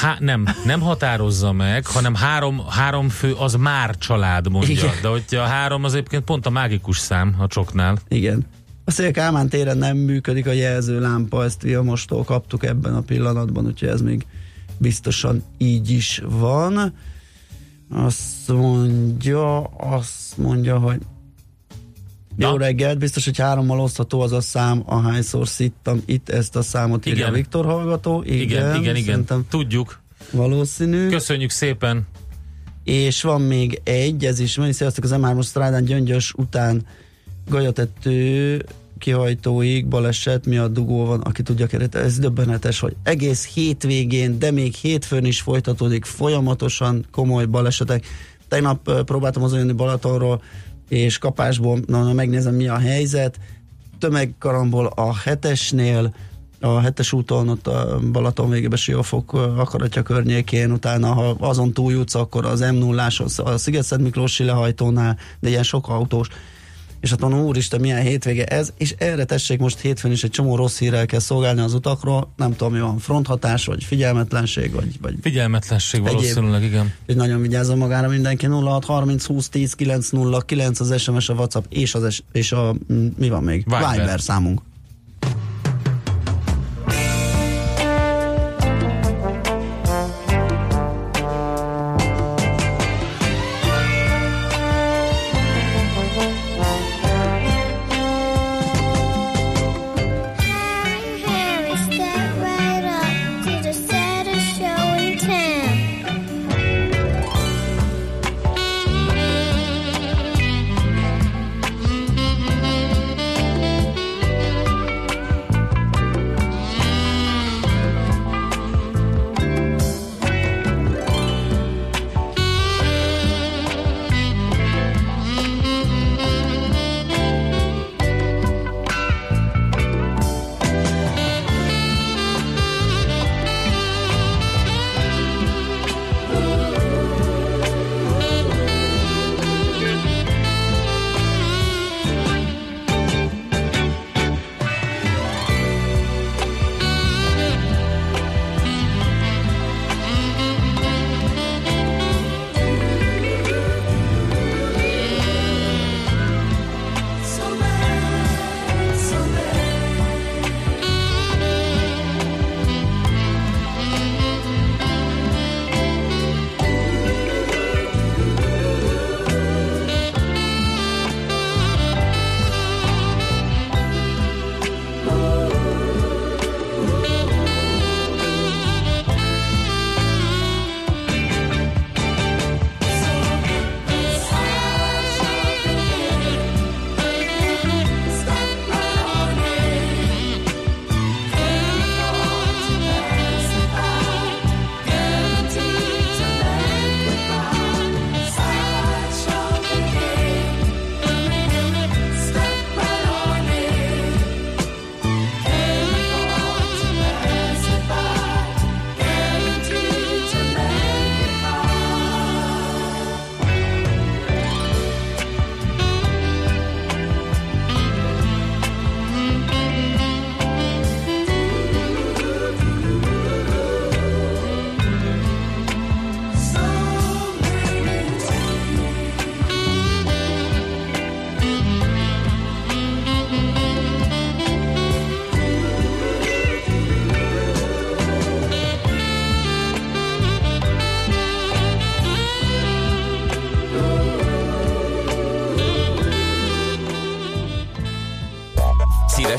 Há, nem, nem határozza meg, hanem három, három fő az már család mondja. Igen. De hogyha a három az egyébként pont a mágikus szám a csoknál. Igen. A Szél Kálmán téren nem működik a jelzőlámpa, ezt mostól kaptuk ebben a pillanatban, úgyhogy ez még biztosan így is van. Azt mondja, azt mondja, hogy Na. Jó reggelt, biztos, hogy hárommal osztható az a szám, ahányszor szittam itt ezt a számot, írja igen. Viktor hallgató. Igen, igen, igen, igen. tudjuk. Valószínű. Köszönjük szépen. És van még egy, ez is, mondjuk sziasztok az M3-os strádán gyöngyös után galyatető kihajtóig baleset miatt dugó van, aki tudja került. Ez döbbenetes, hogy egész hétvégén, de még hétfőn is folytatódik folyamatosan komoly balesetek. Tegnap próbáltam az olyan Balatonról, és kapásból, na, na megnézem mi a helyzet, tömegkarambol a hetesnél, a hetes úton, ott a Balaton végébe Siófok akaratja környékén, utána ha azon túljutsz, akkor az m 0 a Sziget-Szent Miklósi lehajtónál, de ilyen sok autós és hát mondom, úristen, milyen hétvége ez, és erre tessék most hétfőn is egy csomó rossz hírrel kell szolgálni az utakról, nem tudom, mi van, fronthatás, vagy figyelmetlenség, vagy, vagy Figyelmetlenség egyéb. valószínűleg, igen. Hogy nagyon vigyázzon magára mindenki, 06 30 20 10 9 0 9 az SMS, a WhatsApp, és, az, és a, mi van még? Viber, Viber számunk.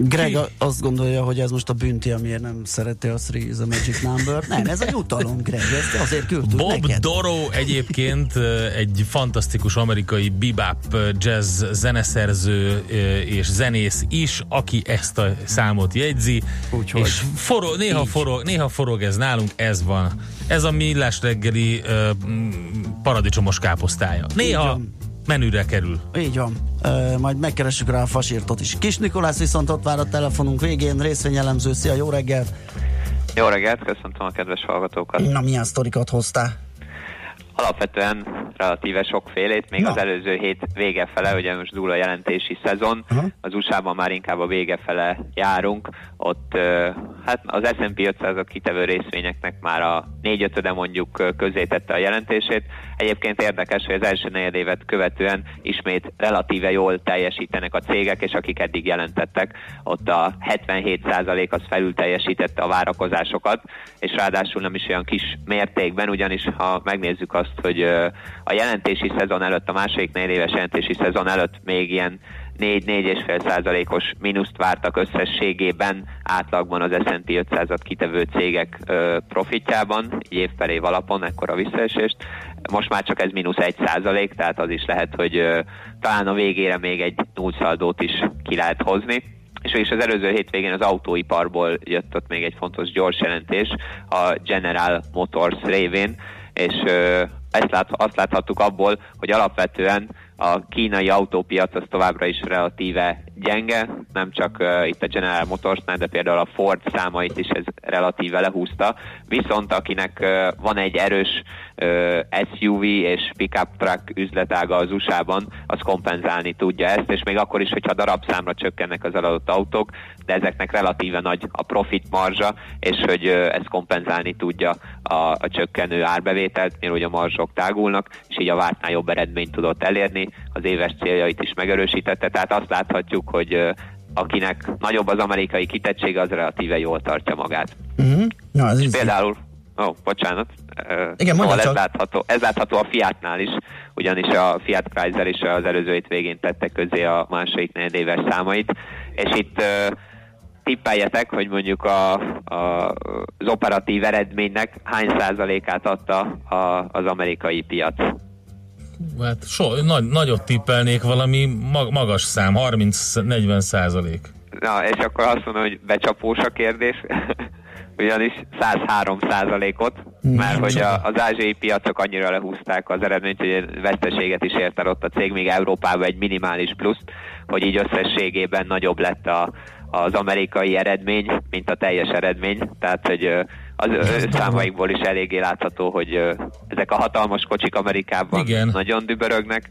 Greg a- azt gondolja, hogy ez most a bünti, amiért nem szerette a Three is a Magic Number. Nem, ez a jutalom, Greg, ezt azért küldtük Bob neked. Doro egyébként egy fantasztikus amerikai bebop jazz zeneszerző és zenész is, aki ezt a számot jegyzi, Úgyhogy. és forog, néha, Így. forog, néha forog ez nálunk, ez van. Ez a millás reggeli paradicsomos káposztája. Néha. Menüre kerül. Így van. Uh, majd megkeressük rá a fasírtot is. Kis Nikolász viszont ott vár a telefonunk végén, részvényelemző. Szia, jó reggelt! Jó reggelt, köszöntöm a kedves hallgatókat. Na, milyen sztorikat hoztál? Alapvetően relatíve sokfélét, még Na. az előző hét vége fele, ugye most dúl a jelentési szezon, Aha. az USA-ban már inkább a vége fele járunk, ott ö, hát az S&P 500 kitevő részvényeknek már a négy ötöde mondjuk ö, közé tette a jelentését. Egyébként érdekes, hogy az első negyedévet követően ismét relatíve jól teljesítenek a cégek, és akik eddig jelentettek, ott a 77% az felül teljesítette a várakozásokat, és ráadásul nem is olyan kis mértékben, ugyanis ha megnézzük azt, hogy a jelentési szezon előtt, a második negyedéves jelentési szezon előtt még ilyen 4-4,5 százalékos mínuszt vártak összességében átlagban az S&P 500-at kitevő cégek profitjában, év alapon ekkora visszaesést. Most már csak ez mínusz 1 százalék, tehát az is lehet, hogy talán a végére még egy nullszaldót is ki lehet hozni. És végig az előző hétvégén az autóiparból jött ott még egy fontos gyors jelentés a General Motors révén, és ezt lát, azt láthattuk abból, hogy alapvetően a kínai autópiac az továbbra is relatíve gyenge, nem csak uh, itt a General Motorsnál, de például a Ford számait is ez relatíve lehúzta. Viszont akinek uh, van egy erős uh, SUV és pickup truck üzletága az USA-ban, az kompenzálni tudja ezt, és még akkor is, hogyha darabszámra csökkennek az eladott autók, de ezeknek relatíve nagy a profit marzsa, és hogy uh, ez kompenzálni tudja a, a csökkenő árbevételt, mivel ugye a marzsok tágulnak, és így a vártnál jobb eredményt tudott elérni, az éves céljait is megerősítette, tehát azt láthatjuk, hogy akinek nagyobb az amerikai kitettsége, az relatíve jól tartja magát. Uh-huh. Na, ez. Például, ó, oh, bocsánat, Igen, szóval ez látható, ez látható a Fiatnál is, ugyanis a Fiat Chrysler is az előző hét végén tette közé a második negyedéves számait, és itt ö, tippeljetek, hogy mondjuk a, a, az operatív eredménynek hány százalékát adta a, az amerikai piac. Hát so, nagy, nagyot tippelnék valami mag, magas szám, 30-40 százalék. Na, és akkor azt mondom, hogy becsapós a kérdés, <laughs> ugyanis 103 százalékot, mert hogy a, az ázsiai piacok annyira lehúzták az eredményt, hogy veszteséget is ért el ott a cég, míg Európában egy minimális pluszt, hogy így összességében nagyobb lett a, az amerikai eredmény, mint a teljes eredmény, tehát hogy az számaikból is eléggé látható, hogy ezek a hatalmas kocsik Amerikában Igen. nagyon dübörögnek,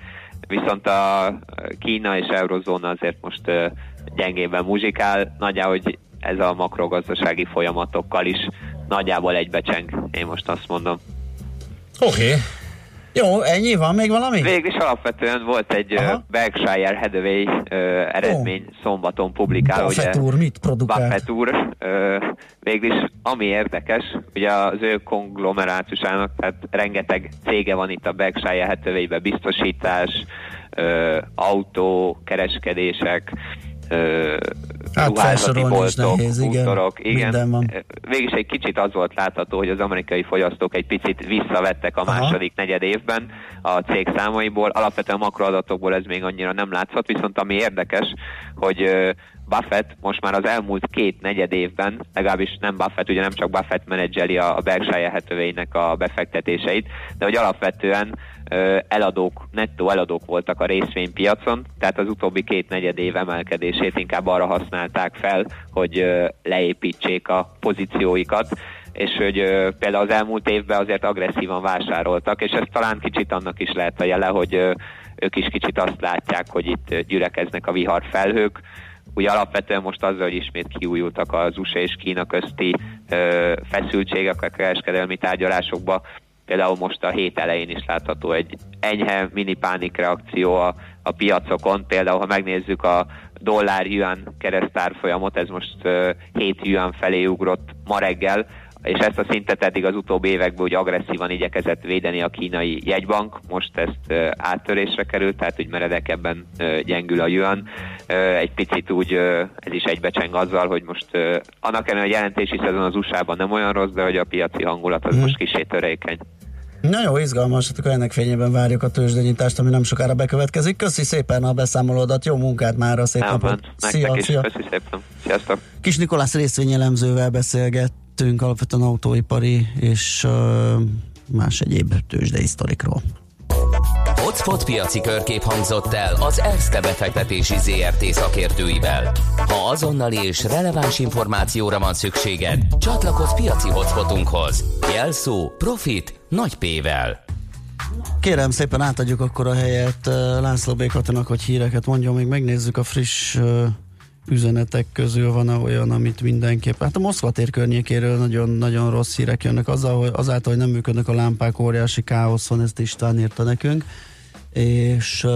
viszont a Kína és Eurozóna azért most gyengében muzsikál, nagyjából, hogy ez a makrogazdasági folyamatokkal is nagyjából egybecseng, én most azt mondom. Oké. Okay. Jó, ennyi? Van még valami? Végül is alapvetően volt egy Aha. Berkshire Hathaway ö, eredmény szombaton publikál. Buffett ugye, úr mit produkált? Buffett úr. Ö, végül is, ami érdekes, ugye az ő konglomerátusának, tehát rengeteg cége van itt a Berkshire Hathaway-be, biztosítás, ö, autó, kereskedések, ö, Hát felsorolni is boltok, nehéz, igen. Minden van. Végülis egy kicsit az volt látható, hogy az amerikai fogyasztók egy picit visszavettek a Aha. második negyed évben a cég számaiból. Alapvetően makroadatokból ez még annyira nem látszott, viszont ami érdekes, hogy Buffett most már az elmúlt két negyed évben, legalábbis nem Buffett, ugye nem csak Buffett menedzseli a, Berkshire Hathaway-nek a befektetéseit, de hogy alapvetően eladók, nettó eladók voltak a részvénypiacon, tehát az utóbbi két negyed év emelkedését inkább arra használták fel, hogy leépítsék a pozícióikat, és hogy ö, például az elmúlt évben azért agresszívan vásároltak, és ez talán kicsit annak is lehet a jele, hogy ö, ők is kicsit azt látják, hogy itt gyülekeznek a vihar felhők, Ugye alapvetően most azzal, hogy ismét kiújultak az USA és Kína közti feszültségek a kereskedelmi tárgyalásokba. Például most a hét elején is látható egy enyhe mini pánik reakció a, a piacokon. Például, ha megnézzük a dollár-yuan keresztárfolyamot, ez most 7 yuan felé ugrott ma reggel, és ezt a szintet eddig az utóbbi években úgy agresszívan igyekezett védeni a kínai jegybank, most ezt áttörésre került, tehát úgy meredekebben gyengül a yuan. Egy picit úgy ez is egybecseng azzal, hogy most annak ellenére a jelentési szezon az USA-ban nem olyan rossz, de hogy a piaci hangulat az mm. most kicsit törékeny. Na jó, izgalmas, hát akkor ennek fényében várjuk a tőzsdenyitást, ami nem sokára bekövetkezik. Köszi szépen a beszámolódat, jó munkát már szép nem, napot. Szia, szia. Köszi szépen. Sziasztok. Kis Nikolász részvényelemzővel beszélgettünk alapvetően autóipari és más egyéb tőzsdei sztorikról. Hotspot piaci körkép hangzott el az ESZTE befektetési ZRT szakértőivel. Ha azonnali és releváns információra van szükséged, csatlakozz piaci hotspotunkhoz. Jelszó Profit nagy P-vel. Kérem szépen átadjuk akkor a helyet László Békatanak, hogy híreket mondjon, még megnézzük a friss üzenetek közül van olyan, amit mindenképp. Hát a Moszkva tér környékéről nagyon-nagyon rossz hírek jönnek azzal, hogy azáltal, hogy nem működnek a lámpák, óriási káosz van, ezt István írta nekünk és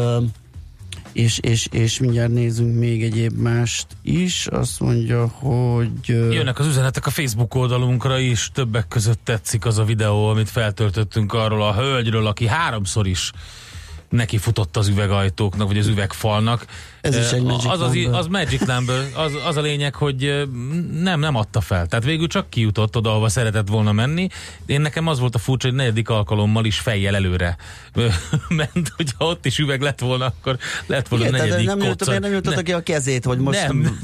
és, és, és mindjárt nézzünk még egyéb mást is. Azt mondja, hogy... Jönnek az üzenetek a Facebook oldalunkra is, többek között tetszik az a videó, amit feltöltöttünk arról a hölgyről, aki háromszor is neki futott az üvegajtóknak, vagy az üvegfalnak. Ez is egy Magic az, az, az Magic Number, az, az a lényeg, hogy nem, nem adta fel. Tehát végül csak kijutott oda, ahova szeretett volna menni. Én nekem az volt a furcsa, hogy negyedik alkalommal is fejjel előre <laughs> ment, hogyha ott is üveg lett volna, akkor lett volna Igen, negyedik nem nyújtott, nem nyújtotta ki a kezét, hogy most nem,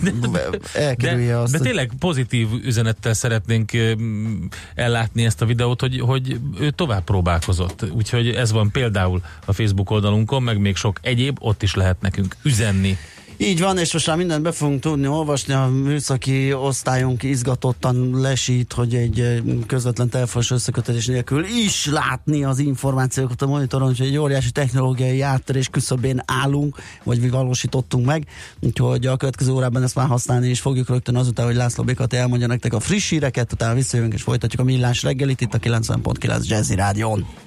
elkerülje de, azt. De tényleg pozitív üzenettel szeretnénk ellátni ezt a videót, hogy, hogy ő tovább próbálkozott. Úgyhogy ez van például a Facebook oldalunkon, meg még sok egyéb, ott is lehet nekünk üzenni. Így van, és most már mindent be fogunk tudni olvasni. A műszaki osztályunk izgatottan lesít, hogy egy közvetlen telefonos összekötetés nélkül is látni az információkat a monitoron, hogy egy óriási technológiai áttörés küszöbén állunk, vagy mi valósítottunk meg. Úgyhogy a következő órában ezt már használni is fogjuk rögtön azután, hogy László Békat elmondja nektek a friss híreket, utána visszajövünk és folytatjuk a millás reggelit itt a 90.9 Jazzy Rádión.